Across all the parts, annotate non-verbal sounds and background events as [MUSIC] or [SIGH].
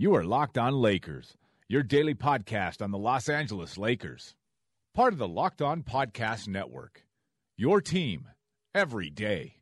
You are Locked On Lakers, your daily podcast on the Los Angeles Lakers. Part of the Locked On Podcast Network. Your team every day.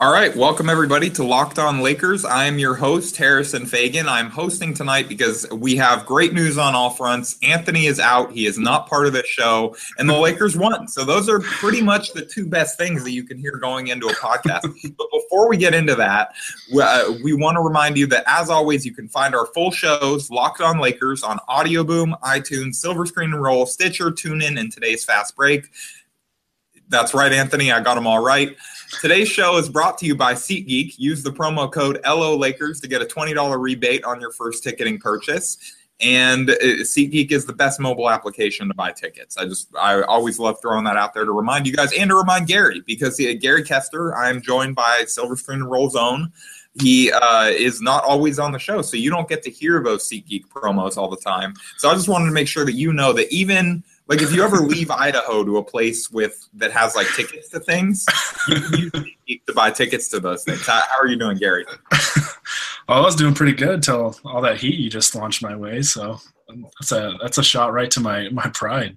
All right, welcome everybody to Locked On Lakers. I'm your host, Harrison Faigen. I'm hosting tonight because we have great news on all fronts. Anthony is out, he is not part of this show, and the Lakers won. So, those are pretty much the two best things that you can hear going into a podcast. but before we get into that, uh, we want to remind you that, as always, you can find our full shows, Locked On Lakers, on Audio Boom, iTunes, Silver Screen and Roll, Stitcher, TuneIn, and today's Fast Break. That's right, Anthony. I got them all right. Today's show is brought to you by SeatGeek. Use the promo code LO Lakers to get a $20 rebate on your first ticketing purchase. And uh, SeatGeek is the best mobile application to buy tickets. I just, I always love throwing that out there to remind you guys and to remind Gary because uh, Gary Kester, I'm joined by Silver Screen Roll Zone. He uh, is not always on the show, so you don't get to hear those SeatGeek promos all the time. So I just wanted to make sure that you know that even like if you ever leave Idaho to a place with that has like tickets to things, you can use to buy tickets to those things. How, how are you doing, Gary? [LAUGHS] well, I was doing pretty good till all that heat you just launched my way. So that's a that's a shot right to my my pride.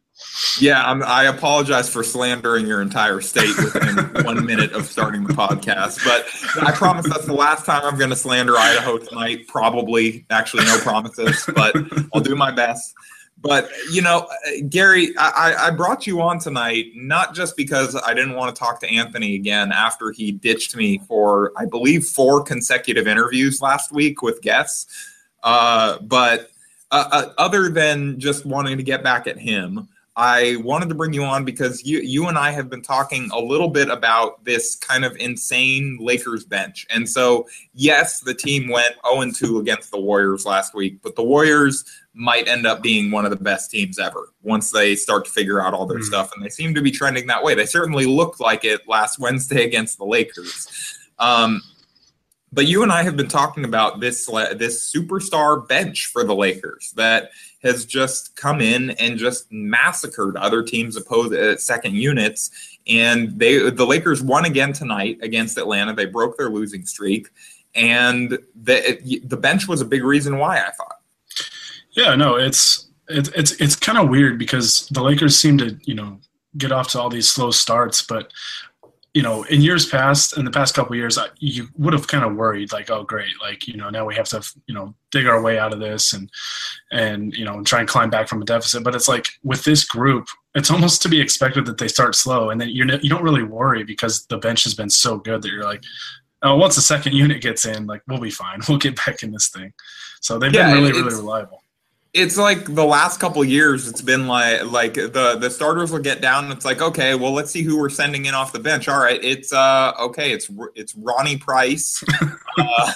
Yeah, I'm, i apologize for slandering your entire state within [LAUGHS] one minute of starting the podcast, but I promise that's the last time I'm going to slander Idaho tonight. Probably, actually, no promises, but I'll do my best. But you know, Gary, I, I brought you on tonight not just because I didn't want to talk to Anthony again after he ditched me for, I believe, four consecutive interviews last week with guests, uh, but uh, uh, other than just wanting to get back at him. I wanted to bring you on because you you and I have been talking a little bit about this kind of insane Lakers bench. And so, yes, the team went 0 2 against the Warriors last week, but the Warriors might end up being one of the best teams ever once they start to figure out all their mm. stuff. And they seem to be trending that way. They certainly looked like it last Wednesday [LAUGHS] against the Lakers. Um, but you and I have been talking about this this superstar bench for the Lakers that has just come in and just massacred other teams' opposed uh, second units. And they the Lakers won again tonight against Atlanta. They broke their losing streak, and the the bench was a big reason why I thought. Yeah, no, it's it's it's it's kind of weird because the Lakers seem to you know get off to all these slow starts, but you know, in years past, in the past couple years, you would have kind of worried, like, oh, great, like you know, now we have to, you know, dig our way out of this and and you know, and try and climb back from a deficit. But it's like with this group, it's almost to be expected that they start slow, and then you you don't really worry because the bench has been so good that you're like, oh, once the second [LAUGHS] unit gets in, like we'll be fine, we'll get back in this thing. So they've yeah, been really, really reliable it's like the last couple years it's been like like the the starters will get down it's like okay well let's see who we're sending in off the bench. All right it's uh okay it's it's ronnie price. [LAUGHS] Uh,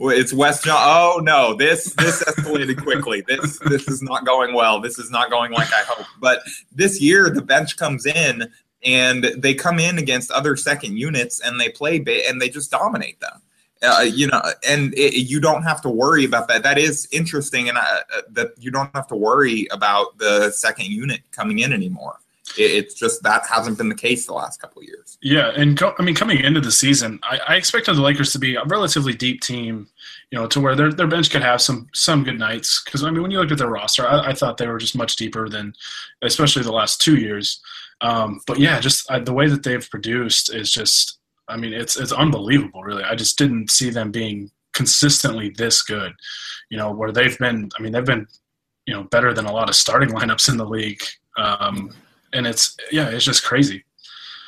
it's west john oh no this this escalated quickly. This this is not going well. This is not going like i hope but this year the bench comes in and they come in against other second units and they play and they just dominate them uh, you know, and it, you don't have to worry about that. That is interesting, and uh, that you don't have to worry about the second unit coming in anymore. It, it's just that hasn't been the case the last couple of years. Yeah, and co- I mean, coming into the season, I, I, expected the Lakers to be a relatively deep team, you know, to where their their bench could have some some good nights. Because I mean, when you looked at their roster, I, I, thought they were just much deeper than, especially the last two years. Um, but yeah, just uh, the way that they've produced is just I mean, it's it's unbelievable, really. I just didn't see them being consistently this good. You know, where they've been. I mean, they've been you know better than a lot of starting [LAUGHS] lineups in the league. Um, and it's yeah, it's just crazy.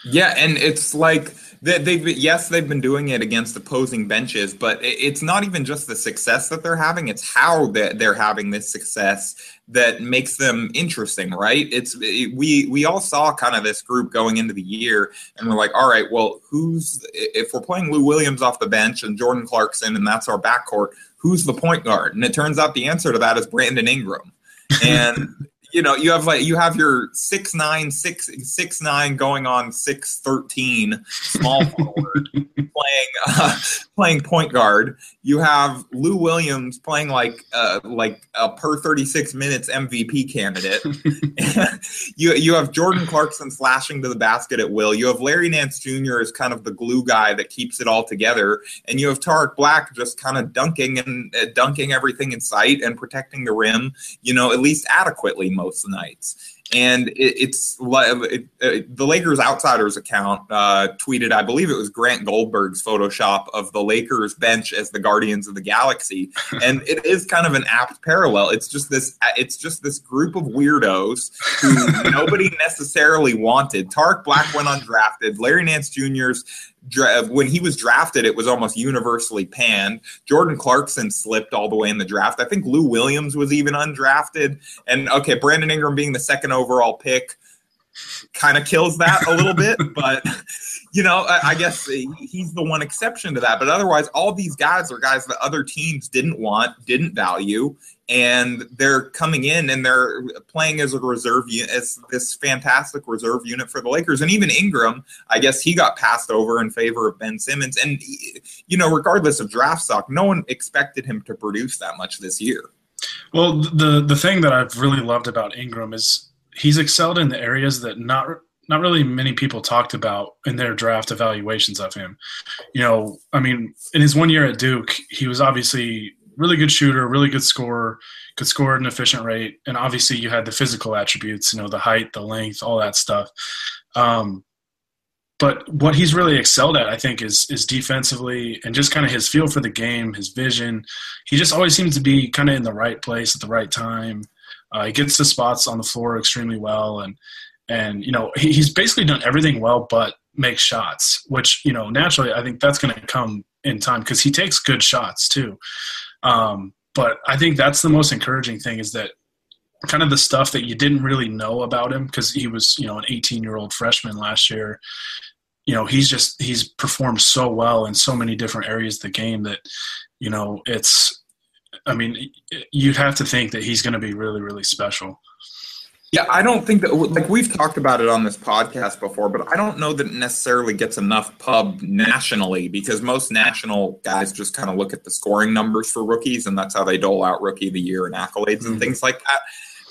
Yeah, and it's like they've been, yes they've been doing it against opposing benches but it's not even just the success that they're having it's how they're having this success that makes them interesting right? It's we we all saw kind of this group going into the year and we're like all right well who's if we're playing lou williams off the bench and jordan clarkson and that's our backcourt who's the point guard? And it turns out the answer to that is brandon ingram. And you know, you have like you have your six nine six six nine going on six thirteen small forward [LAUGHS] playing uh, playing point guard. You have Lou Williams playing like uh, like a per thirty six minutes MVP candidate. [LAUGHS] you you have Jordan Clarkson slashing to the basket at will. You have Larry Nance Jr. as kind of the glue guy that keeps it all together, and you have Tarik Black just kind of dunking and uh, dunking everything in sight and protecting the rim. You know, at least adequately most nights. And it, it's it, it, the Lakers Outsiders account uh, tweeted, I believe it was Grant Goldberg's Photoshop of the Lakers bench as the Guardians of the Galaxy, [LAUGHS] and it is kind of an apt parallel. It's just this, it's just this group of weirdos who [LAUGHS] nobody necessarily wanted. Tarik Black went undrafted. Larry Nance Jr.'s when he was drafted, it was almost universally panned. Jordan Clarkson slipped all the way in the draft. I think Lou Williams was even undrafted. And okay, Brandon Ingram being the second overall pick kind of kills that a little bit, [LAUGHS] but you know, I, I, guess he's the one exception to that. But otherwise, all these guys are guys that other teams didn't want, didn't value, and they're coming in and they're playing as a reserve unit, as this fantastic reserve unit for the Lakers. And even Ingram, I guess he got passed over in favor of Ben Simmons. And you know, regardless of draft stock, no one expected him to produce that much this year. Well, the the thing that I've really loved about Ingram is he's excelled in the areas that not not really many people talked about in their draft evaluations of him. You know, I mean, in his one year at Duke, he was obviously really good shooter, really good scorer, could score at an efficient rate, and obviously you had the physical attributes, you know, the height, the length, all that stuff. Um, but what he's really excelled at, I think, is is defensively and just kind of his feel for the game, his vision. He just always seems to be kind of in the right place at the right time. Uh, he gets the spots on the floor extremely well, and and you know he, he's basically done everything well, but make shots, which you know naturally I think that's going to come in time because he takes good shots too. Um, but I think that's the most encouraging thing is that kind of the stuff that you didn't really know about him because he was you know an 18 year old freshman last year. You know he's just he's performed so well in so many different areas of the game that you know it's i mean you'd have to think that he's going to be really really special yeah, I don't think that like we've talked about it on this podcast before, but I don't know that it necessarily gets enough pub nationally because most national guys just kind of look at the scoring numbers for rookies and that's how they dole out rookie of the year and accolades mm-hmm. and things like that.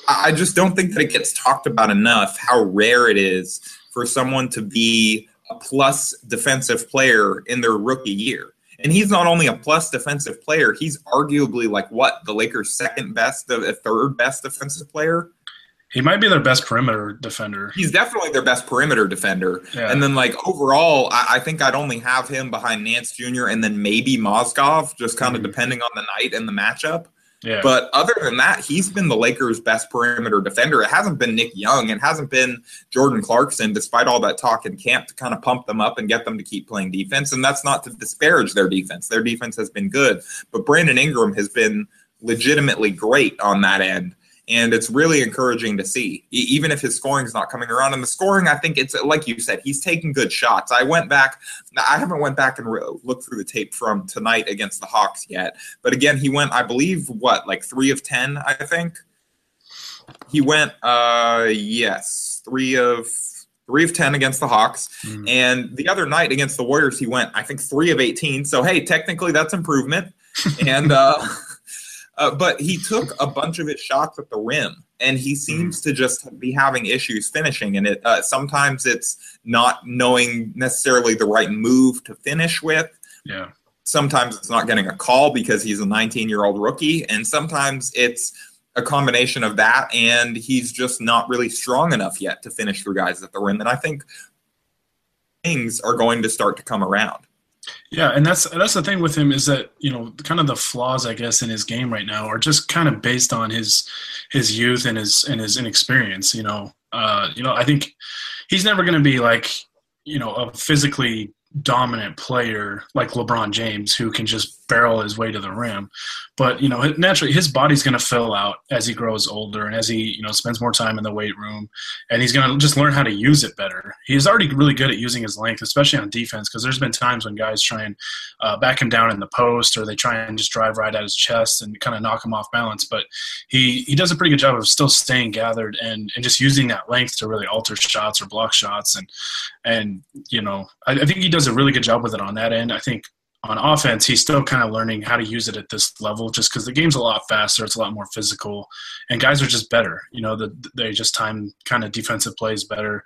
I just don't think that it gets talked about enough how rare it is for someone to be a plus defensive player in their rookie year. And he's not only a plus defensive player, he's arguably like what the Lakers' second best, a third best defensive player he might be their best perimeter defender. He's definitely their best perimeter defender. Yeah. And then, like, overall, I, I, think I'd only have him behind Nance Jr. and then maybe Mozgov, just kind of mm-hmm. depending on the night and the matchup. Yeah. But other than that, he's been the Lakers' best perimeter defender. It hasn't been Nick Young. It hasn't been Jordan Clarkson, despite all that talk in camp to kind of pump them up and get them to keep playing defense. And that's not to disparage their defense. Their defense has been good. But Brandon Ingram has been legitimately great on that end and it's really encouraging to see even if his scoring is not coming around and the scoring i think it's like you said he's taking good shots i went back i haven't went back and re- looked through the tape from tonight against the hawks yet but again he went i believe what like three of ten i think he went uh yes three of three of 10 against the Hawks. Mm. And the other night against the Warriors, he went, I think, three of 18. So, hey, technically that's improvement. [LAUGHS] and, uh, uh, but he took a bunch of his shots at the rim, and he seems mm-hmm. to just be having issues finishing. And it uh, sometimes it's not knowing necessarily the right move to finish with. Yeah. Sometimes it's not getting a call because he's a 19 year old rookie, and sometimes it's a combination of that, and he's just not really strong enough yet to finish through guys at the rim. And I think things are going to start to come around. Yeah, and that's that's the thing with him is that you know kind of the flaws I guess in his game right now are just kind of based on his his youth and his and his inexperience. You know, uh, you know I think he's never going to be like you know a physically dominant player like LeBron James who can just barrel his way to the rim. But you know, naturally, his body's going to fill out as he grows older and as he you know spends more time in the weight room, and he's going to just learn how to use it better. He's already really good at using his length, especially on defense, because there's been times when guys try and uh, back him down in the post or they try and just drive right at his chest and kind of knock him off balance. But he he does a pretty good job of still staying gathered and and just using that length to really alter shots or block shots and and you know I, I think he does a really good job with it on that end. I think on offense, he's still kind of learning how to use it at this level just because the game's a lot faster, it's a lot more physical, and guys are just better. You know, the, they just time kind of defensive plays better.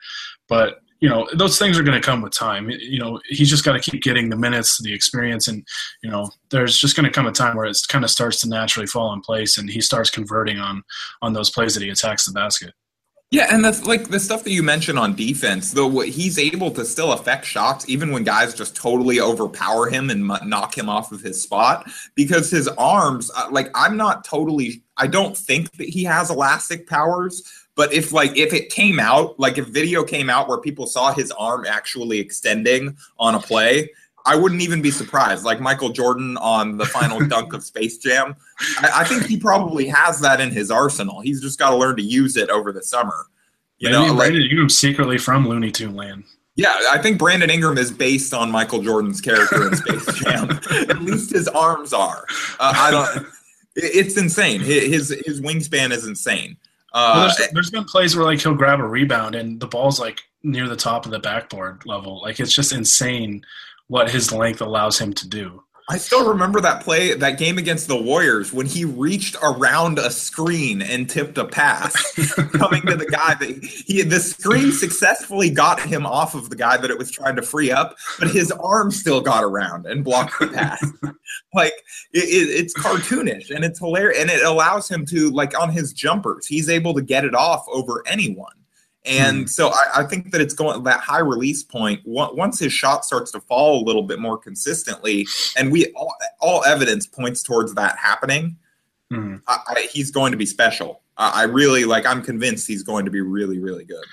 But, you know, those things are going to come with time. You know, he's just got to keep getting the minutes, the experience, and, you know, there's just going to come a time where it kind of starts to naturally fall in place and he starts converting on on those plays that he attacks the basket. Yeah, and the like the stuff that you mentioned on defense, though, he's able to still affect shots even when guys just totally overpower him and knock him off of his spot because his arms. Uh, like, I'm not totally. I don't think that he has elastic powers, but if like if it came out, like if video came out where people saw his arm actually extending on a play, I wouldn't even be surprised. Like Michael Jordan on the final [LAUGHS] dunk of Space Jam, I, I, think he probably has that in his arsenal. He's just got to learn to use it over the summer. You Maybe know, Brandon like, Ingram secretly from Looney Tune Land. Yeah, I think Brandon Ingram is based on Michael Jordan's character in Space [LAUGHS] Jam. At least his arms are. Uh, I don't. It's insane. His his wingspan is insane. Uh, well, there's, there's been plays where like he'll grab a rebound and the ball's like near the top of the backboard level. Like it's just insane what his length allows him to do. I still remember that play, that game against the Warriors, when he reached around a screen and tipped a pass, [LAUGHS] coming to the guy that he the screen successfully got him off of the guy that it was trying to free up, but his arm still got around and blocked the pass. [LAUGHS] like it, it, it's cartoonish and it's hilarious, and it allows him to like on his jumpers, he's able to get it off over anyone. And mm. so I, I, think that it's going that high release point. Once his shot starts to fall a little bit more consistently, and we all, all evidence points towards that happening, mm. I, I, he's going to be special. I really like. I'm convinced he's going to be really, really good.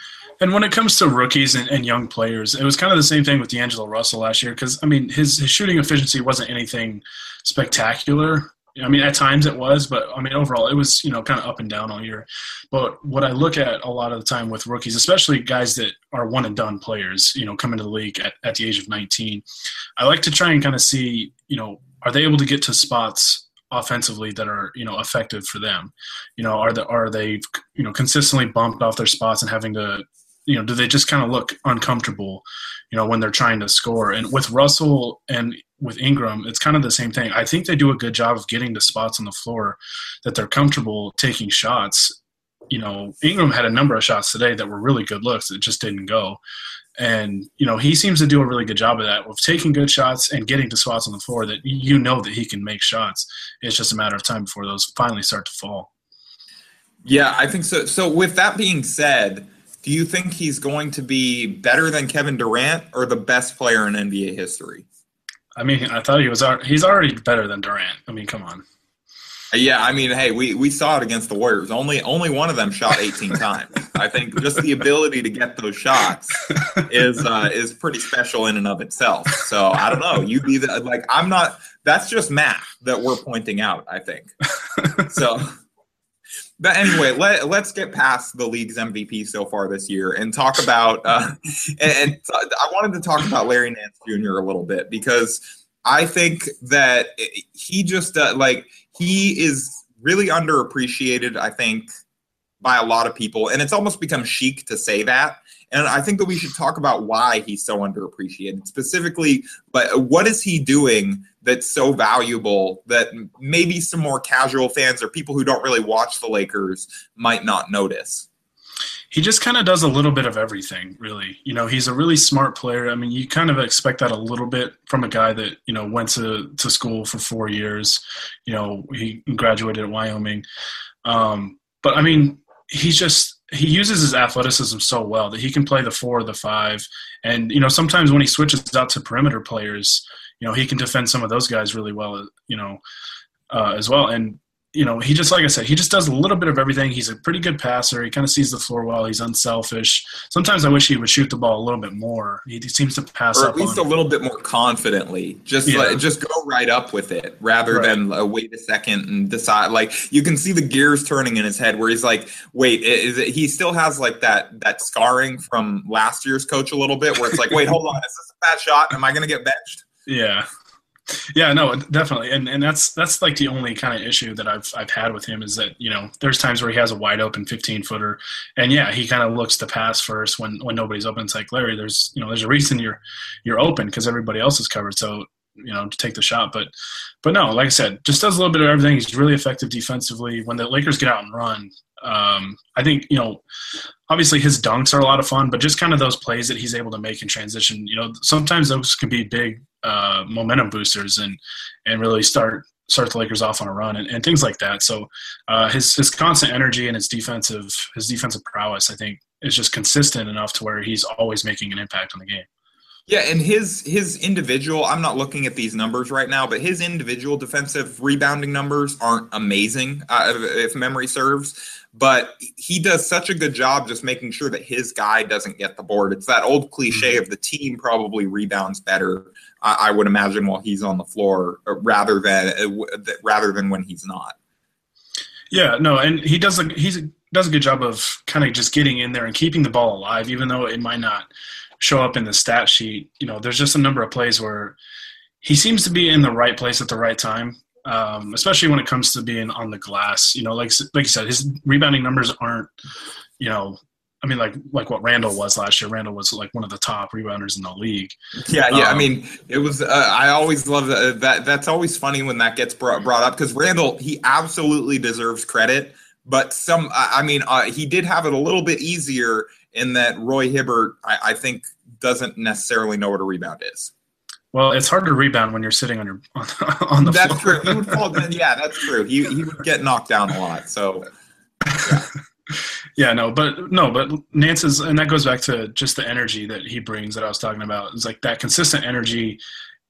And when it comes to rookies and, and young players, it was kind of the same thing with D'Angelo Russell last year. Because I mean, his, his shooting efficiency wasn't anything spectacular I mean, at times it was, but I mean, overall, it was you know kind of up and down all year. But what I look at a lot of the time with rookies, especially guys that are one and done players, you know, coming to the league at, at the age of 19, I like to try and kind of see, you know, are they able to get to spots offensively that are you know effective for them? You know, are the are they you know consistently bumped off their spots and having to you know do they just kind of look uncomfortable you know when they're trying to score and with russell and with Ingram, it's kind of the same thing. I think they do a good job of getting to spots on the floor that they're comfortable taking shots. You know, Ingram had a number of shots today that were really good looks that just didn't go. And, you know, he seems to do a really good job of that, of taking good shots and getting to spots on the floor that you know that he can make shots. It's just a matter of time before those finally start to fall. Yeah, I think so. So, with that being said, do you think he's going to be better than Kevin Durant or the best player in NBA history? I mean, I thought he was. He's already better than Durant. I mean, come on. Yeah, I mean, hey, we, we saw it against the Warriors. Only only one of them shot 18 [LAUGHS] times. I think just the ability to get those shots is uh, is pretty special in and of itself. So I don't know. You'd be the like I'm not. That's just math that we're pointing out. I think. So but anyway, let, let's get past the league's MVP so far this year and talk about. Uh, [LAUGHS] and, and I wanted to talk about Larry Nance Jr. a little bit because I think that he just uh, like he is really underappreciated. I think by a lot of people, and it's almost become chic to say that. And I think that we should talk about why he's so underappreciated. Specifically, but what is he doing that's so valuable that maybe some more casual fans or people who don't really watch the Lakers might not notice? He just kind of does a little bit of everything, really. You know, he's a really smart player. I mean, you kind of expect that a little bit from a guy that, you know, went to, to school for four years. You know, he graduated at Wyoming. Um, but I mean, he's just he uses his athleticism so well that he can play the four or the five. And, you know, sometimes when he switches out to perimeter players, you know he can defend some of those guys really well. You know, uh, as well. And you know, he just like I said, he just does a little bit of everything. He's a pretty good passer. He kind of sees the floor well. He's unselfish. Sometimes I wish he would shoot the ball a little bit more. He, he seems to pass or at least a little bit more confidently. Just yeah. like, just go right up with it rather right. than uh, wait a second and decide. Like you can see the gears turning in his head where he's like, wait, is it, he still has like that that scarring from last year's coach a little bit where it's like, wait, hold on, is this a bad shot? Am I going to get benched? Yeah, yeah, no, definitely, and and that's that's like the only kind of issue that I've I've had with him is that you know there's times where he has a wide open 15 footer, and yeah, he kind of looks to pass first when when nobody's open. It's like Larry, there's you know there's a reason you're you're open because everybody else is covered. So you know to take the shot, but but no, like I said, just does a little bit of everything. He's really effective defensively. When the Lakers get out and run, um, I think you know obviously his dunks are a lot of fun, but just kind of those plays that he's able to make in transition. You know, sometimes those can be big uh, momentum boosters and and really start start the Lakers off on a run and, and things like that. So uh, his his constant energy and his defensive his defensive prowess, I think, is just consistent enough to where he's always making an impact on the game. Yeah, and his his individual, I'm not looking at these numbers right now, but his individual defensive rebounding numbers aren't amazing, uh, if memory serves. But he does such a good job just making sure that his guy doesn't get the board. It's that old cliche mm-hmm. of the team probably rebounds better, I, I would imagine, while he's on the floor, uh, rather than uh, rather than when he's not. Yeah, no, and he does a he's does a good job of kind of just getting in there and keeping the ball alive, even though it might not show up in the stat sheet. You know, there's just a number of plays where he seems to be in the right place at the right time, um, especially when it comes to being on the glass. You know, like like you said, his rebounding numbers aren't, you know, I mean, like like what Randle was last year. Randle was like one of the top rebounders in the league. Yeah, yeah. Um, I mean, it was. Uh, I always love that, that. That's always funny when that gets brought brought up because Randle he absolutely deserves credit. But some, I mean, uh, he did have it a little bit easier in that Roy Hibbert, I, I think, doesn't necessarily know what a rebound is. Well, it's hard to rebound when you're sitting on your on, [LAUGHS] on the that's floor. true. He would fall. Yeah, that's true. He he would get knocked down a lot. So. Yeah. [LAUGHS] yeah, no, but no, but Nance is, and that goes back to just the energy that he brings that I was talking about. It's like that consistent energy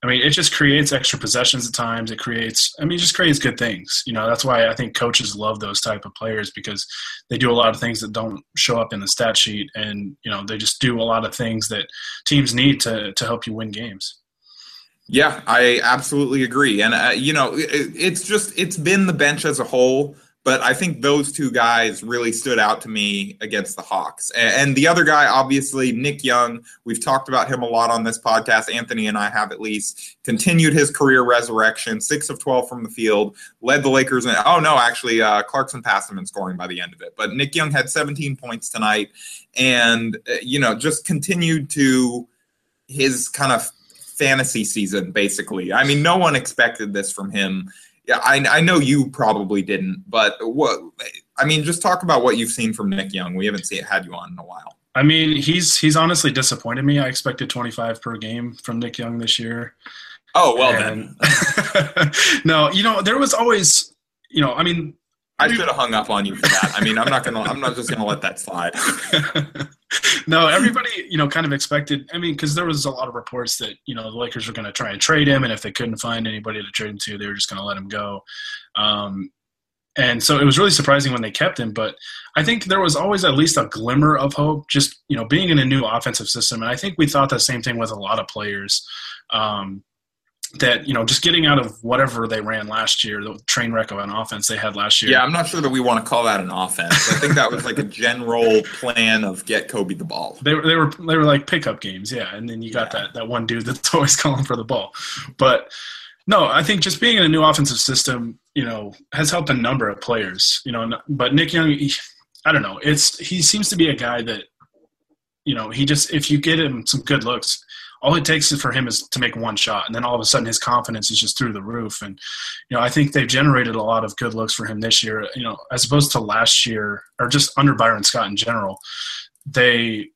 I mean, it just creates extra possessions at times. It creates, I mean, it just creates good things. You know, that's why I think coaches love those type of players because they do a lot of things that don't show up in the stat sheet, and you know, they just do a lot of things that teams need to to help you win games. Yeah, I absolutely agree, and uh, you know, it, it's just it's been the bench as a whole but I think those two guys really stood out to me against the Hawks. And the other guy, obviously, Nick Young, we've talked about him a lot on this podcast. Anthony and I have at least continued his career resurrection, six of 12 from the field, led the Lakers. In, oh, no, actually, uh, Clarkson passed him in scoring by the end of it. But Nick Young had 17 points tonight and, uh, you know, just continued to his kind of fantasy season, basically. I mean, no one expected this from him yeah, I, I know you probably didn't, but what I mean, just talk about what you've seen from Nick Young. We haven't seen had you on in a while. I mean, he's he's honestly disappointed me. I expected 25 per game from Nick Young this year. Oh well, and, then. [LAUGHS] no, you know there was always, you know, I mean, I should have hung up on you for that. I mean, I'm not gonna. I'm not just gonna let that slide. [LAUGHS] [LAUGHS] no, everybody, you know, kind of expected. I mean, because there was a lot of reports that you know the Lakers were going to try and trade him, and if they couldn't find anybody to trade him to, they were just going to let him go. Um, and so it was really surprising when they kept him. But I think there was always at least a glimmer of hope, just you know, being in a new offensive system. And I think we thought the same thing with a lot of players. Um, that you know just getting out of whatever they ran last year the train wreck of an offense they had last year. Yeah i'm not sure that we want to call that an offense. I think that was like a general plan of get kobe the ball. They were they were they were like pickup games yeah and then you got yeah. that that one dude that's [LAUGHS] always calling for the ball. But no i think just being in a new offensive system you know has helped a number of players you know but nick young he, i don't know it's he seems to be a guy that you know he just if you get him some good looks all it takes for him is to make one shot, and then all of a sudden his confidence is just through the roof. And you know, I think they've generated a lot of good looks for him this year. You know, as opposed to last year or just under Byron Scott in general, they.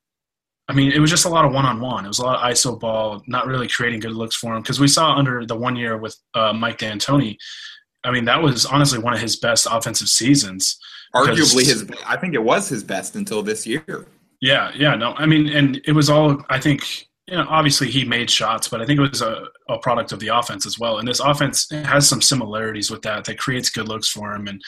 I mean, it was just a lot of one-on-one. It was a lot of ISO ball, not really creating good looks for him. Because we saw under the one year with uh, Mike D'Antoni, I mean, that was honestly one of his best offensive seasons. Arguably his, I think it was his best until this year. Yeah, yeah, no, I mean, and it was all I think you know, obviously he made shots, but I think it was a, a product of the offense as well. And this offense has some similarities with that that creates good looks for him. And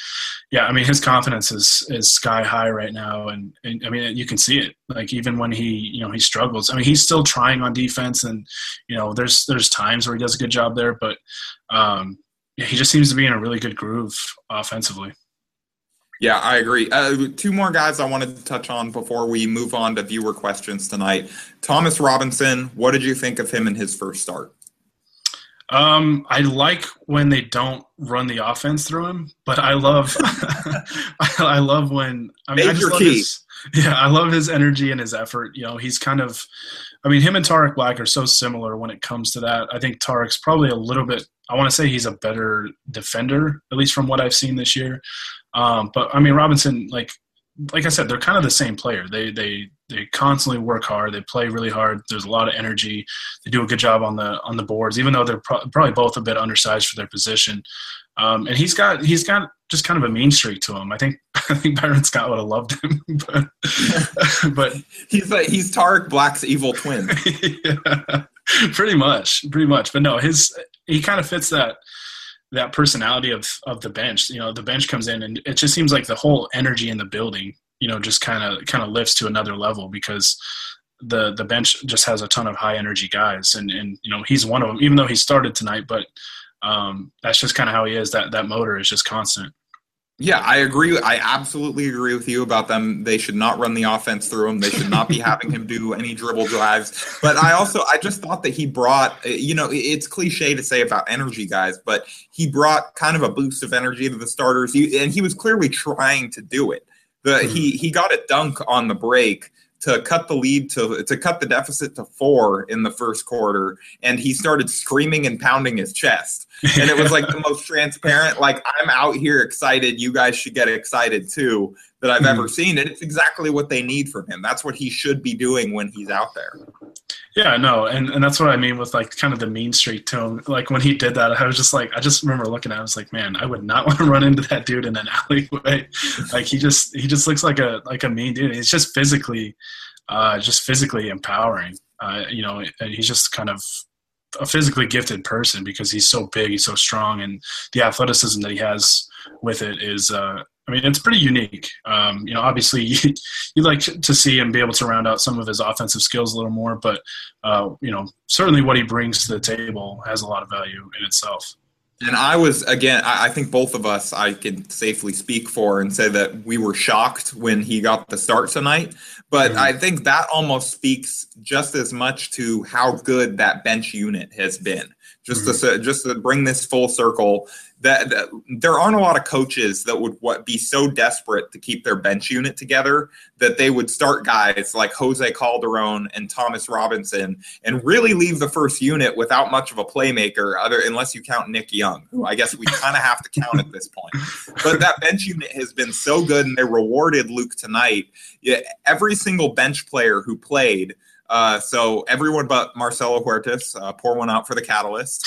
yeah, I mean, his confidence is is sky high right now, and, and I mean, you can see it. Like even when he, you know, he struggles. I mean, he's still trying on defense, and you know, there's there's times where he does a good job there, but um, he just seems to be in a really good groove offensively. Yeah, I agree. Uh, two more guys I wanted to touch on before we move on to viewer questions tonight. Thomas Robinson, what did you think of him in his first start? Um, I like when they don't run the offense through him, but I love, [LAUGHS] I love when I mean, Major I just love key. his, yeah, I love his energy and his effort. You know, he's kind of, I mean, him and Tarik Black are so similar when it comes to that. I think Tarik's probably a little bit. I want to say he's a better defender, at least from what I've seen this year. Um, but I mean, Robinson, like like I said, they're kind of the same player. They they they constantly work hard. They play really hard. There's a lot of energy. They do a good job on the on the boards, even though they're pro- probably both a bit undersized for their position. Um, and he's got he's got just kind of a mean streak to him. I think [LAUGHS] I think Byron Scott would have loved him, [LAUGHS] but, [LAUGHS] but he's like he's Tarik Black's evil twin. yeah, pretty much, pretty much. But no, his he kind of fits that that personality of of the bench. You know, the bench comes in and it just seems like the whole energy in the building, you know, just kind of kind of lifts to another level because the the bench just has a ton of high energy guys and and you know he's one of them even though he started tonight but um, that's just kind of how he is that that motor is just constant yeah, I agree. I absolutely agree with you about them. They should not run the offense through him. They should not be having him do any dribble drives. But I also, I just thought that he brought, you know, it's cliche to say about energy guys, but he brought kind of a boost of energy to the starters. He, and he was clearly trying to do it. The mm-hmm. he he got a dunk on the break to cut the lead to to cut the deficit to four in the first quarter, and he started screaming and pounding his chest. And it was like the most transparent, like I'm out here excited. You guys should get excited too that I've ever hmm. seen. And it's exactly what they need from him. That's what he should be doing when he's out there. Yeah, no, and, and that's what I mean with like kind of the mean streak to him. Like when he did that, I was just like, I just remember looking at, it, I was like, man, I would not [LAUGHS] want to run into that dude in an [LAUGHS] alleyway. like he just he just looks like a like a mean dude. He's just physically, uh, just physically empowering. Uh, you know, and he's just kind of a physically gifted person because he's so big, he's so strong, and the athleticism that he has with it is uh, I mean, it's pretty unique. Um, you know, obviously, [LAUGHS] you, would like to see him be able to round out some of his offensive skills a little more, but uh, you know, certainly what he brings to the table has a lot of value in itself. And I was again, I think both of us, I can safely speak for and say that we were shocked when he got the start tonight. But mm-hmm. I think that almost speaks just as much to how good that bench unit has been. Just mm-hmm. to just to bring this full circle, that, that, there aren't a lot of coaches that would what, be so desperate to keep their bench unit together that they would start guys like Jose Calderon and Thomas Robinson and really leave the first unit without much of a playmaker, other unless you count Nick Young, who I guess we kind of have to count at this point. But that bench unit has been so good, and they rewarded Luke tonight. Yeah, every single bench player who played uh, so everyone but Marcelo Huertas, uh, pour one out for the Catalyst.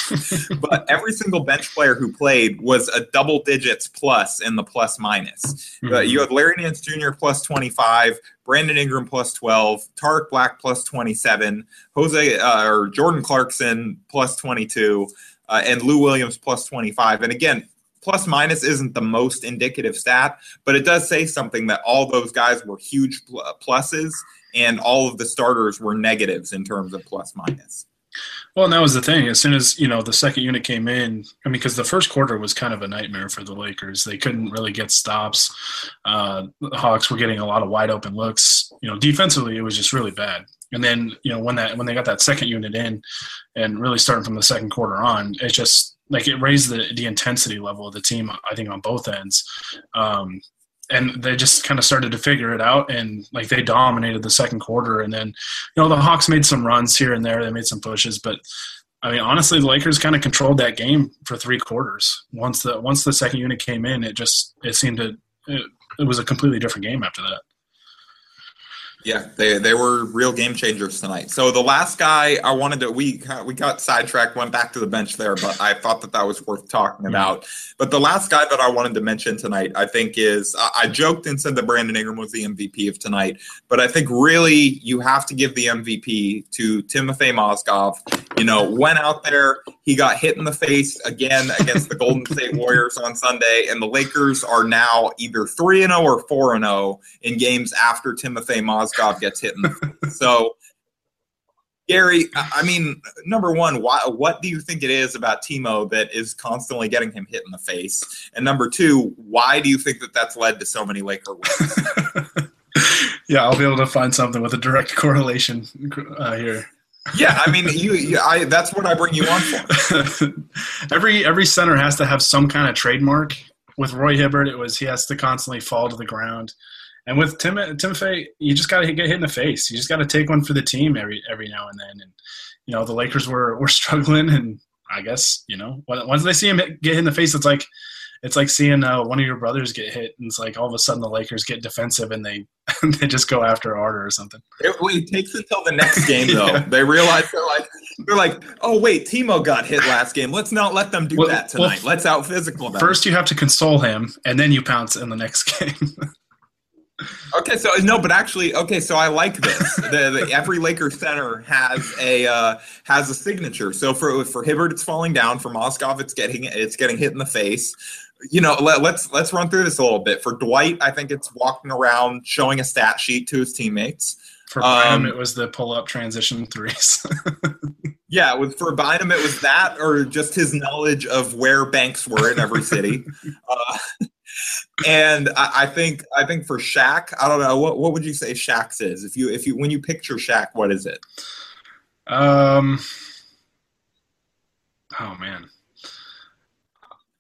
[LAUGHS] but every single bench player who played was a double digits plus in the plus minus. Mm-hmm. Uh, you had Larry Nance Jr. plus 25, Brandon Ingram plus 12, Tarik Black plus 27, Jose uh, or Jordan Clarkson plus 22, uh, and Lou Williams plus 25. And again, plus minus isn't the most indicative stat, but it does say something that all those guys were huge pluses and all of the starters were negatives in terms of plus minus. Well, and that was the thing. As soon as you know the second unit came in, I mean, because the first quarter was kind of a nightmare for the Lakers. They couldn't really get stops. Uh, the Hawks were getting a lot of wide open looks. You know, defensively, it was just really bad. And then you know when that when they got that second unit in, and really starting from the second quarter on, it just like it raised the the intensity level of the team. I think on both ends. Um, and they just kind of started to figure it out and like they dominated the second quarter and then you know the hawks made some runs here and there they made some pushes but i mean honestly the lakers kind of controlled that game for three quarters. Once the once the second unit came in it just it seemed to it, it was a completely different game after that Yeah, they they were real game changers tonight. So the last guy I wanted to we we got sidetracked, went back to the bench there, but I thought that that was worth talking mm-hmm. about. But the last guy that I wanted to mention tonight, I think is I joked and said that Brandon Ingram was the MVP of tonight, but I think really you have to give the MVP to Timofey Mozgov. You know, went out there, he got hit in the face again against the Golden [LAUGHS] State Warriors on Sunday, and the Lakers are now either three and zero or four and zero in games after Timofey Mozgov gets hit in the face. So. Gary, I mean, number one, why, what do you think it is about Timo that is constantly getting him hit in the face? And number two, why do you think that that's led to so many Laker wins? [LAUGHS] yeah, I'll be able to find something with a direct correlation uh, here. yeah, I mean, you, you, I, that's what I bring you on for. [LAUGHS] every every center has to have some kind of trademark. With Roy Hibbert, it was he has to constantly fall to the ground. And with Tim Timofey, you just got to get hit in the face. You just got to take one for the team every every now and then. And you know the Lakers were were [LAUGHS] struggling, and I guess you know once they see him get hit in the face, it's like it's like seeing uh, one of your brothers get hit, and it's like all of a sudden the Lakers get defensive and they [LAUGHS] they just go after Arter or something. It, it takes until the next game [LAUGHS] though. yeah. They realize they're like they're like, oh wait, Timo got hit last game. Let's not let them do well, that tonight. Well, Let's out physical. First, you have to console him, and then you pounce in the next game. Okay, so no, but actually, okay, so I like this. the, the, every Laker center has a uh, has a signature. So for for Hibbert, it's falling down. For Mozgov, it's getting it's getting hit in the face. You know, let, let's let's run through this a little bit. For Dwight, I think it's walking around showing a stat sheet to his teammates. For Bynum, um, it was the pull up transition threes. [LAUGHS] yeah, with for Bynum, it was that, or just his knowledge of where banks were in every city. [LAUGHS] Uh, and I, I, think I think for Shaq, I don't know what what would you say Shaq's is if you if you when you picture Shaq, what is it? Um. Oh man.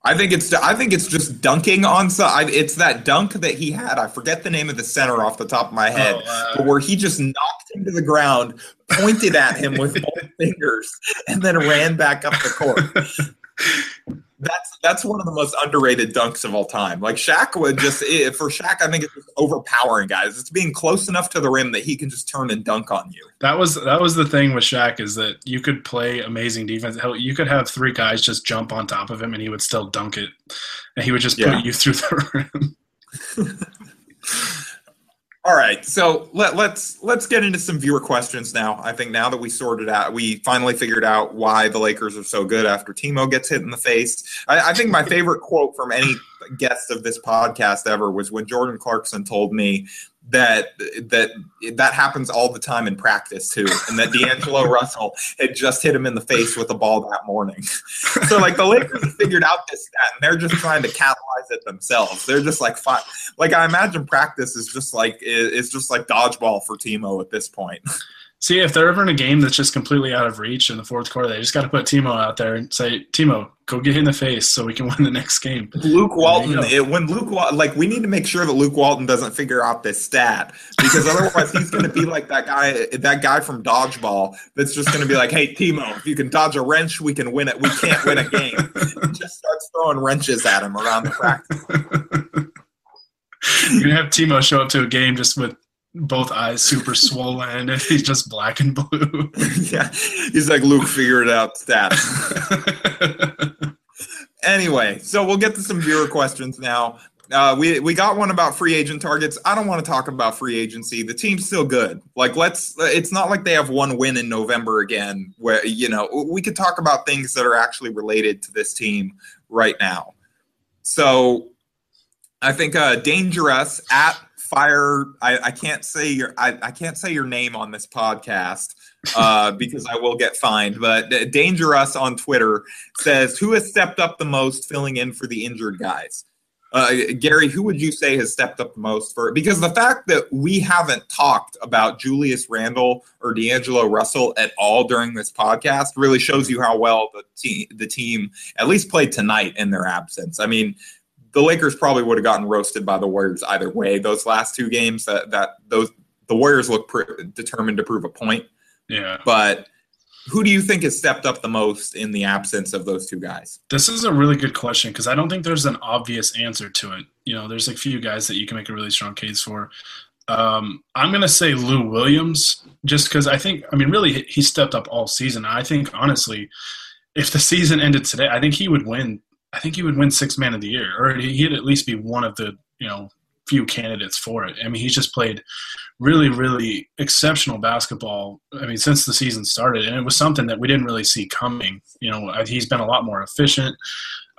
I think it's I think it's just dunking on side. It's that dunk that he had. I forget the name of the center off the top of my head, oh, uh, but where he just knocked him to the ground, pointed at him with [LAUGHS] both fingers, and then ran back up the court. [LAUGHS] that's that's one of the most underrated dunks of all time. Like Shaq would just [LAUGHS] eh, for Shaq, I think it's just overpowering guys. It's being close enough to the rim that he can just turn and dunk on you. That was that was the thing with Shaq is that you could play amazing defense. You could have three guys just jump on top of him and he would still dunk it, and he would just yeah. put you through the [LAUGHS] rim. [LAUGHS] All right, so let, let's let's get into some viewer questions now. I think now that we sorted out, we finally figured out why the Lakers are so good after Timo gets hit in the face. I, I think my favorite quote from any guest of this podcast ever was when Jordan Clarkson told me that that that happens all the time in practice too, and that D'Angelo [LAUGHS] Russell had just hit him in the face with a ball that morning. [LAUGHS] so like the Lakers figured out this stat, and they're just trying to capitalize it themselves. They're just like fine. Like I imagine practice is just like it's just like dodgeball for Timo at this point. [LAUGHS] See, if they're ever in a game that's just completely out of reach in the fourth quarter, they just got to put Timo out there and say, Timo, go get hit in the face so we can [LAUGHS] win the next game. Luke Walton, it, when Luke like we need to make sure that Luke Walton doesn't figure out this stat because otherwise he's going to be like that guy, that guy from dodgeball that's just going to be like, hey Timo, if you can dodge a wrench, we can win it. We can't win a game. Just starts throwing wrenches at him around the practice. [LAUGHS] You're gonna have Timo show up to a game just with both eyes super swollen and he's just black and blue. [LAUGHS] yeah. He's like Luke figured out stats. [LAUGHS] anyway, so we'll get to some viewer questions now. Uh, we we got one about free agent targets. I don't want to talk about free agency. The team's still good. Like let's. It's not like they have one win in November again. Where you know we could talk about things that are actually related to this team right now. So I think uh, dangerous at fire. I, I can't say your I, I, can't say your name on this podcast uh, [LAUGHS] because I will get fined. But Dangerous on Twitter says, "Who has stepped up the most, filling in for the injured guys?" Uh, Gary, who would you say has stepped up the most for? Because the fact that we haven't talked about Julius Randle or D'Angelo Russell at all during this podcast really shows you how well the team, the team at least played tonight in their absence. I mean, the Lakers probably would have gotten roasted by the Warriors either way. Those last two games, that that those the Warriors look pr- determined to prove a point. Yeah, but who do you think has stepped up the most in the absence of those two guys? This is a really good question because I don't think there's an obvious answer to it. You know, there's a few guys that you can make a really strong case for. Um, I'm going to say Lou Williams, just because I think, I mean, really, he stepped up all season. I think, honestly, if the season ended today, I think he would win. I think he would win six man of the year, or he'd at least be one of the you know few candidates for it. I mean, he's just played really, really exceptional basketball. I mean, since the season started, and it was something that we didn't really see coming. You know, he's been a lot more efficient,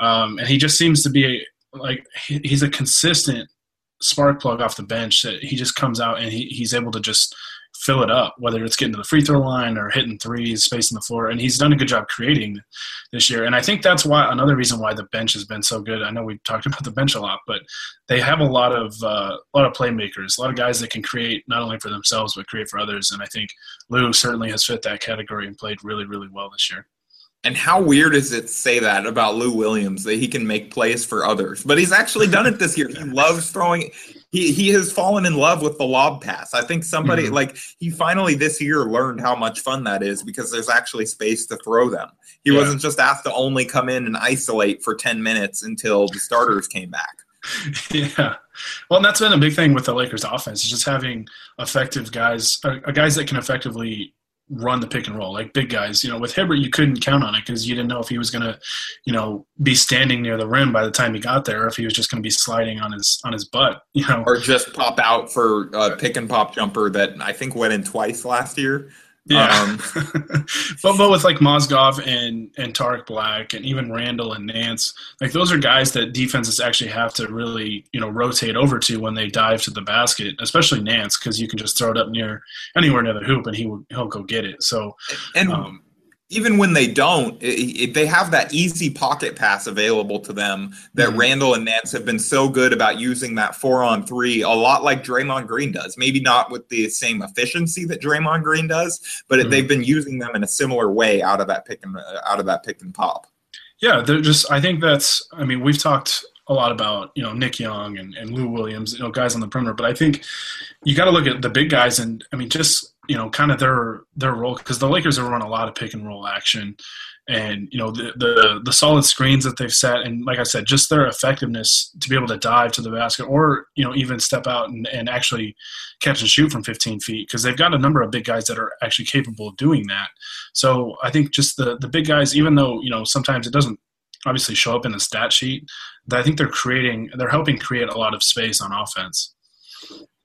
um, and he just seems to be a, like he's a consistent spark plug off the bench that he just comes out and he, he's able to just fill it up, whether it's getting to the free throw line or hitting threes, spacing the floor. And he's done a good job creating this year. And I think that's why another reason why the bench has been so good. I know we talked [LAUGHS] about the bench a lot, but they have a lot of uh, a lot of playmakers, a lot of guys that can create not only for themselves but create for others. And I think Lou certainly has fit that category and played really, really well this year. And how weird is it to say that about Lou Williams that he can make plays for others? But he's actually done it this year. He [LAUGHS] loves throwing. He he has fallen in love with the lob pass. I think somebody mm-hmm. like he finally this year learned how much fun that is because there's actually space to throw them. He yeah. wasn't just asked to only come in and isolate for 10 minutes until the starters came back. [LAUGHS] Yeah. Well, and that's been a big thing with the Lakers offense is just having effective guys, uh, guys that can effectively run the pick and roll, like big guys. You know, with Hibbert, you couldn't count on it because you didn't know if he was going to, you know, be standing near the rim by the time he got there, or if he was just going to be sliding on his on his butt. [LAUGHS] You know, or just pop out for a pick and pop jumper that I think went in twice last year. Yeah, um, [LAUGHS] but but with like Mozgov and and Tarik Black and even Randle and Nance, like those are guys that defenses actually have to really you know rotate over to when they dive to the basket, especially Nance because you can just throw it up near anywhere near the hoop and he will he'll go get it. So and um, even when they don't, it, they have that easy pocket pass available to them that mm-hmm. Randle and Nance have been so good about using that four on three, a lot like Draymond Green does. Maybe not with the same efficiency that Draymond Green does, but mm-hmm. they've been using them in a similar way out of that pick and out of that pick and pop. Yeah, they're just. I think that's. I mean, we've talked a lot about you know Nick Young and, and Lou Williams, you know, guys on the perimeter. But I think you got to look at the big guys, and I mean, just you know, kind of their their role because the Lakers have run a lot of pick and roll action, and you know the, the the solid screens that they've set, and like I said, just their effectiveness to be able to dive to the basket or you know even step out and, and actually catch and shoot from 15 feet because they've got a number of big guys that are actually capable of doing that. So I think just the the big guys, even though you know sometimes it doesn't obviously show up in the stat sheet, that I think they're creating, they're helping create a lot of space on offense.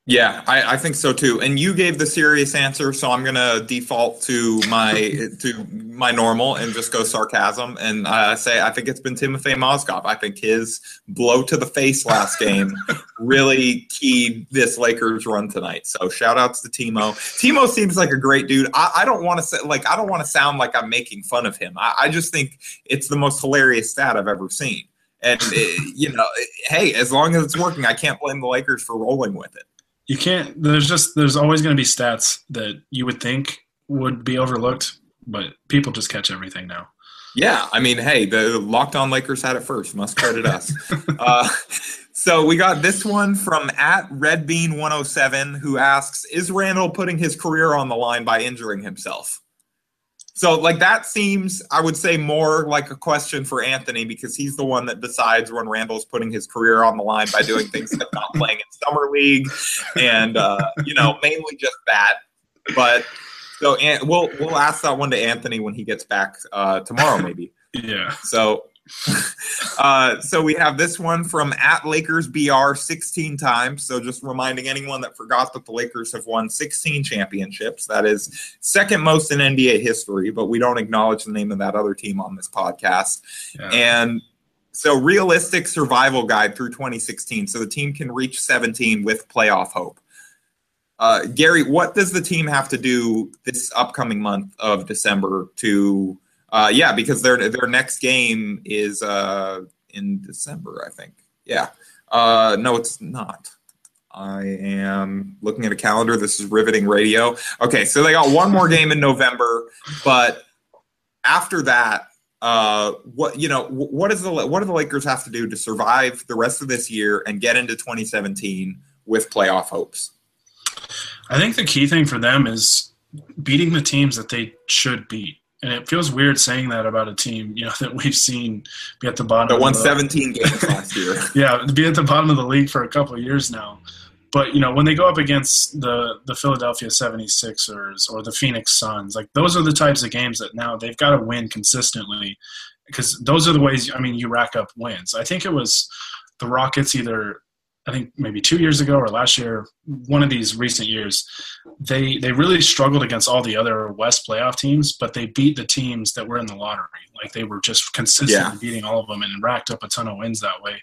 Yeah, I, I, think so too. And you gave the serious answer, so I'm gonna default to my to my normal and just go sarcasm and uh, say I think it's been Timofey Mozgov. I think his blow to the face last game really keyed this Lakers run tonight. So shout outs to Timo. Timo seems like a great dude. I, I don't want to say like I don't want to sound like I'm making fun of him. I, I just think it's the most hilarious stat I've ever seen. And it, you know, hey, as long as it's working, I can't blame the Lakers for rolling with it you can't there's just there's always going to be stats that you would think would be overlooked but people just catch everything now. Yeah i mean hey the locked on lakers had it first must credit us. [LAUGHS] Uh, so we got this one from at redbean107 who asks is randle putting his career on the line by injuring himself so, like, that seems, I would say, more like a question for Anthony because he's the one that decides when Randle's putting his career on the line by doing things like not playing in Summer League and, uh, you know, mainly just that. But so and we'll we'll ask that one to Anthony when he gets back uh, tomorrow, maybe. [LAUGHS] yeah. So uh, so we have this one from at Lakers BR 16 times. So just reminding anyone that forgot that the Lakers have won 16 championships. That is second most in NBA history, but we don't acknowledge the name of that other team on this podcast. Yeah. And so realistic survival guide through 2016. So the team can reach 17 with playoff hope. Uh, Gary, what does the team have to do this upcoming month of December to uh, yeah, because their their next game is uh, in December, I think. Yeah. Uh, no, it's not. I am looking at a calendar. This is riveting radio. Okay, so they got one more game in November, but after that, uh, what you know, what is the what do the Lakers have to do to survive the rest of this year and get into 2017 with playoff hopes? I think the key thing for them is beating the teams that they should beat and it feels weird saying that about a team you know [LAUGHS] that we've seen be at the bottom. That won the, 17 games [LAUGHS] last year. yeah, be at the bottom of the league for a couple of years now. But you know, when they go up against the the Philadelphia 76ers or the Phoenix Suns, like those are the types of games that now they've got to win consistently because those are the ways I mean you rack up wins. I think it was the Rockets either I think maybe two years ago or last year, one of these recent years, they they really struggled against all the other West playoff teams, but they beat the teams that were in the lottery. Like they were just consistently yeah. beating all of them and racked up a ton of wins that way.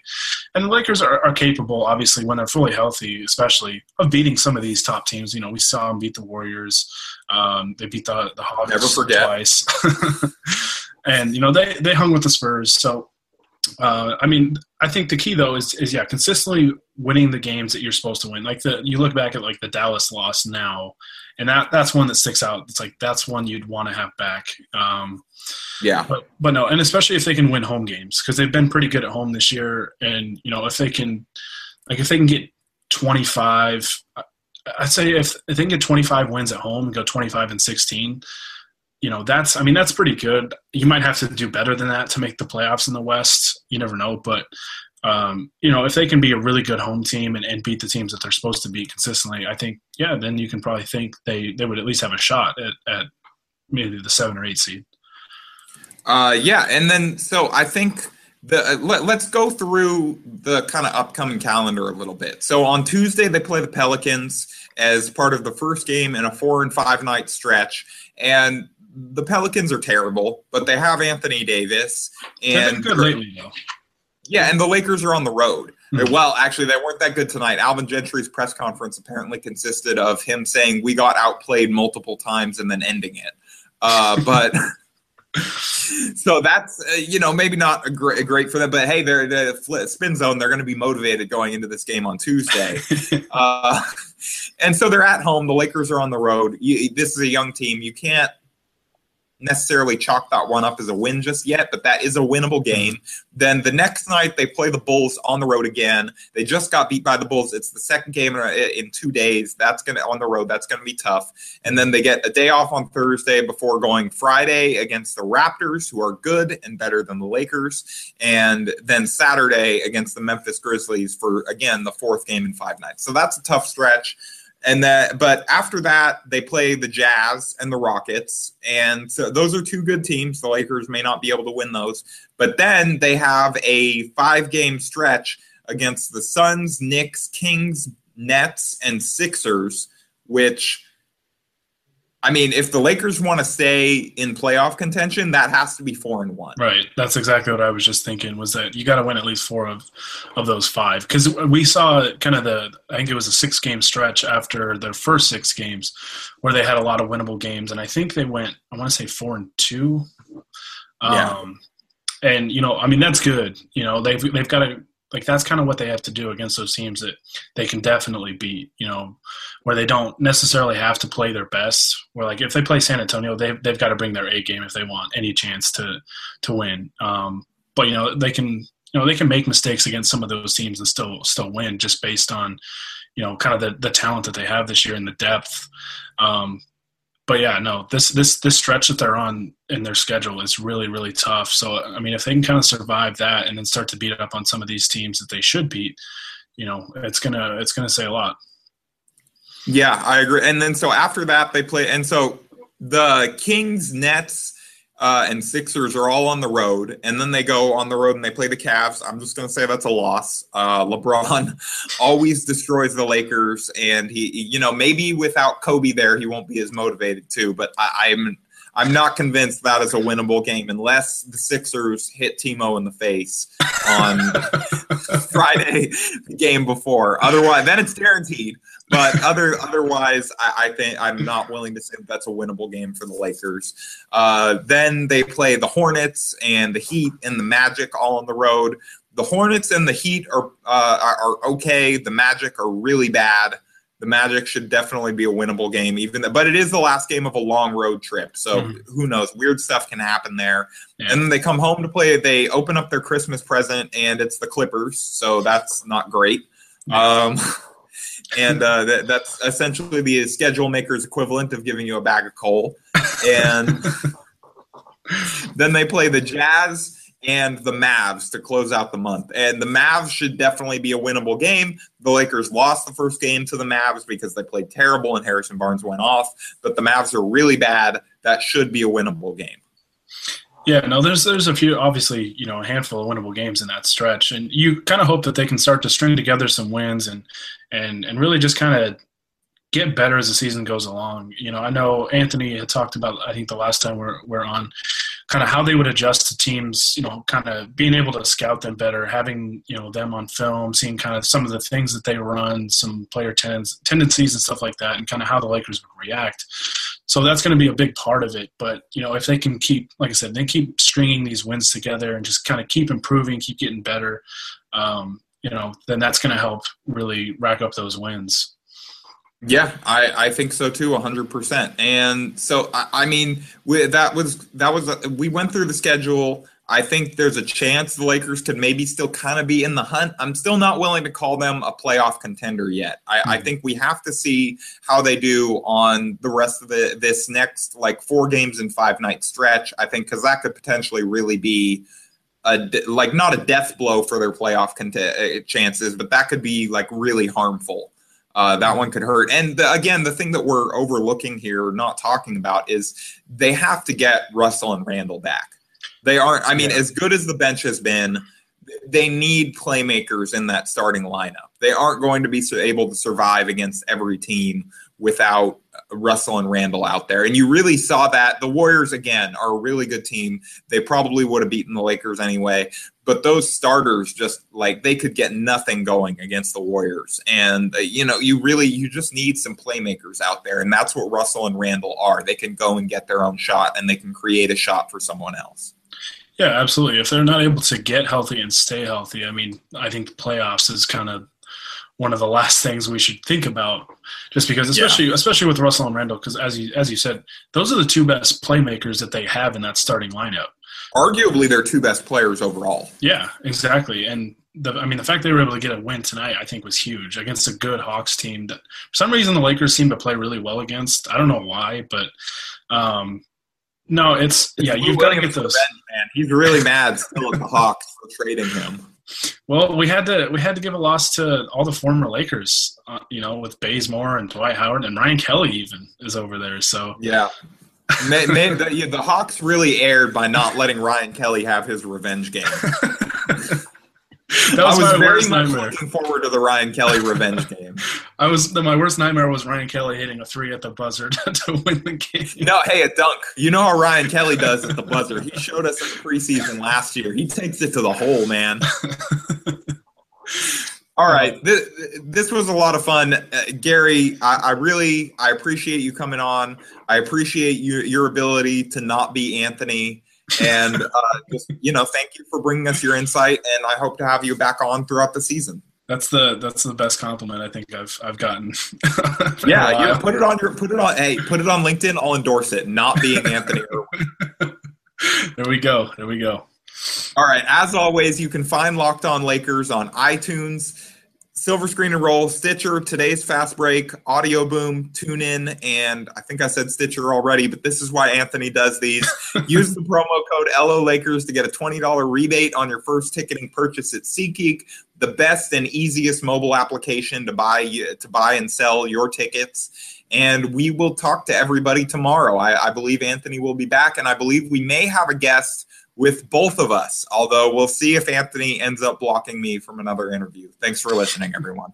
And the Lakers are, are, capable, obviously, when they're fully healthy, especially of beating some of these top teams. You know, we saw them beat the Warriors. Um, they beat the the Hawks Never forget. twice. [LAUGHS] and you know they they hung with the Spurs. So uh, I mean, I think the key though is is yeah, consistently winning the games that you're supposed to win. Like the you look back at like the Dallas loss now, and that that's one that sticks out. It's like that's one you'd want to have back. Um, yeah, but but no, and especially if they can win home games because they've been pretty good at home this year, and you know if they can, like if they can get 25. I'd say if, if they can get 25 wins at home and go 25 and 16, you know that's i mean that's pretty good. You might have to do better than that to make the playoffs in the west. You never know. But um, you know if they can be a really good home team and, and, beat the teams that they're supposed to beat consistently i think yeah then you can probably think they they would at least have a shot at, at maybe the seven or eight seed. Uh, yeah. And then so i think the, uh, let, let's go through the kind of upcoming calendar a little bit. So on Tuesday they play the Pelicans as part of the first game in a four and five night stretch, and the Pelicans are terrible, but they have Anthony Davis and good lately though. Yeah, and the Lakers are on the road. Mm-hmm. Well, actually, they weren't that good tonight. Alvin Gentry's press conference apparently consisted of him saying we got outplayed multiple times and then ending it. Uh, [LAUGHS] but so that's uh, you know maybe not a great, great for them, but hey, they're the spin zone. They're going to be motivated going into this game on Tuesday, [LAUGHS] uh, and so they're at home. The Lakers are on the road. You, this is a young team. You can't necessarily chalk that one up as a win just yet, but that is a winnable mm-hmm. game. Then the next night they play the Bulls on the road again. They just got beat by the Bulls. It's the second game in, in two days. That's gonna on the road. That's gonna be tough. And then they get a day off on Thursday before going Friday against the Raptors, who are good and better than the Lakers, and then Saturday against the Memphis Grizzlies for again the fourth game in five nights. So that's a tough stretch and that but after that they play the jazz and the rockets. And so those are two good teams. The lakers may not be able to win those. But then they have a five game stretch against the suns knicks kings nets and sixers which I mean, if the Lakers want to stay in playoff contention, that has to be four and one. Right. That's exactly what I was just thinking. Was that you got to win at least four of of those five? Because we saw kind of the I think it was a six game stretch after their first six games, where they had a lot of winnable games, and I think they went I want to say four and two. Yeah. Um, and you know, I mean, that's good. You know, they've they've got to like that's kind of what they have to do against those teams that they can definitely beat. You know, where they don't necessarily have to play their best. Where like if they play San Antonio, they've they've got to bring their A game if they want any chance to to win. Um, but you know they can you know they can make mistakes against some of those teams and still still win just based on you know kind of the the talent that they have this year and the depth. Um, but yeah, no, this this this stretch that they're on in their schedule is really really tough. So I mean, if they can kind of survive that and then start to beat up on some of these teams that they should beat, you know, it's gonna it's gonna say a lot. Yeah, I agree. And then so after that, they play, and so the Kings, Nets, uh, and Sixers are all on the road, and then they go on the road and they play the Cavs. I'm just going to say that's a loss. Uh, LeBron [LAUGHS] always destroys the Lakers, and he, you know, maybe without Kobe there, he won't be as motivated too. But I, I'm I'm not convinced that is a winnable game unless the Sixers hit Timo in the face on [LAUGHS] Friday, the game before. Otherwise, then it's guaranteed. But other otherwise, I, I, think I'm not willing to say that that's a winnable game for the Lakers. Uh, then they play the Hornets and the Heat and the Magic all on the road. The Hornets and the Heat are uh, are, are okay. The Magic are really bad the Magic should definitely be a winnable game, even though, but it is the last game of a long road trip. So mm-hmm. who knows? Weird stuff can happen there. Yeah. And then they come home to play. They open up their Christmas present, and it's the Clippers. So that's not great. Um, [LAUGHS] and uh, that, that's essentially the schedule maker's equivalent of giving you a bag of coal. And [LAUGHS] then they play the Jazz and the Mavs to close out the month. And the Mavs should definitely be a winnable game. The Lakers lost the first game to the Mavs because they played terrible and Harrison Barnes went off, but the Mavs are really bad. That should be a winnable game. Yeah, no, there's there's a few obviously, you know, a handful of winnable games in that stretch. And you kind of hope that they can start to string together some wins and and and really just kind of get better as the season goes along. You know, I know Anthony had talked about I think the last time we're we're on kind of how they would adjust to teams, you know, kind of being able to scout them better, having, you know, them on film, seeing kind of some of the things that they run, some player tens, tendencies and stuff like that, and kind of how the Lakers would react. So that's going to be a big part of it. But, you know, if they can keep, like I said, they keep stringing these wins together and just kind of keep improving, keep getting better, um, you know, then that's going to help really rack up those wins. Yeah, I, I think so too, hundred percent. And so I, I mean, we, that was that was a, we went through the schedule. I think there's a chance the Lakers could maybe still kind of be in the hunt. I'm still not willing to call them a playoff contender yet. I, mm-hmm. I think we have to see how they do on the rest of the this next like four games and five night stretch. I think because that could potentially really be a like not a death blow for their playoff cont- uh, chances, but that could be like really harmful. Uh, that one could hurt. And the, again, the thing that we're overlooking here, not talking about, is they have to get Russell and Randle back. They aren't. I mean, as good as the bench has been, they need playmakers in that starting lineup. They aren't going to be able to survive against every team without Russell and Randle out there. And you really saw that. The Warriors, again, are a really good team. They probably would have beaten the Lakers anyway. But those starters just like they could get nothing going against the Warriors. And, uh, you know, you really, you just need some playmakers out there. And that's what Russell and Randle are. They can go and get their own shot and they can create a shot for someone else. Yeah, absolutely. If they're not able to get healthy and stay healthy, I mean, I think the playoffs is kind of one of the last things we should think about just because especially yeah. especially with Russell and Randle because as you as you said those are the two best playmakers that they have in that starting lineup arguably their two best players overall. Yeah exactly. And the, I mean the fact they were able to get a win tonight I think was huge against a good Hawks team that for some reason the Lakers seem to play really well against. I don't know why but um no it's, it's yeah you've got to get those. man. He's really mad still at the [LAUGHS] Hawks for trading him. Well, we had to we had to give a loss to all the former Lakers, uh, you know, with Bazemore and Dwight Howard and Ryan Kelly even is over there. So yeah, man, man the, yeah, the Hawks really aired by not letting Ryan Kelly have his revenge game. [LAUGHS] That was, I was very much nightmare. looking forward to the Ryan Kelly revenge game. [LAUGHS] I was my worst nightmare was Ryan Kelly hitting a three at the buzzer [LAUGHS] to, to win the game. No, hey, a dunk. You know how Ryan Kelly does at the buzzer. He showed us in the preseason last year. He takes it to the hole, man. All right, this, this was a lot of fun, uh, Gary. I, I, really I appreciate you coming on. I appreciate your your ability to not be Anthony and uh, [LAUGHS] just you know, thank you for bringing us your insight, and I hope to have you back on throughout the season. That's the that's the best compliment I think I've I've gotten. [LAUGHS] yeah, yeah. Put it on your put it on. Hey, put it on LinkedIn. I'll endorse it. Not being Anthony [LAUGHS] there we go. There we go. All right. As always, you can find Locked On Lakers on iTunes Silver Screen and Roll, Stitcher, today's Fast Break, Audio Boom, Tune In, and I think I said Stitcher already, but this is why Anthony does these. [LAUGHS] Use the promo code LO Lakers to get a $20 rebate on your first ticketing purchase at SeatGeek, the best and easiest mobile application to buy to buy and sell your tickets. And we will talk to everybody tomorrow. I, I believe Anthony will be back, and I believe we may have a guest with both of us. Although we'll see if Anthony ends up blocking me from another interview. Thanks for listening, everyone.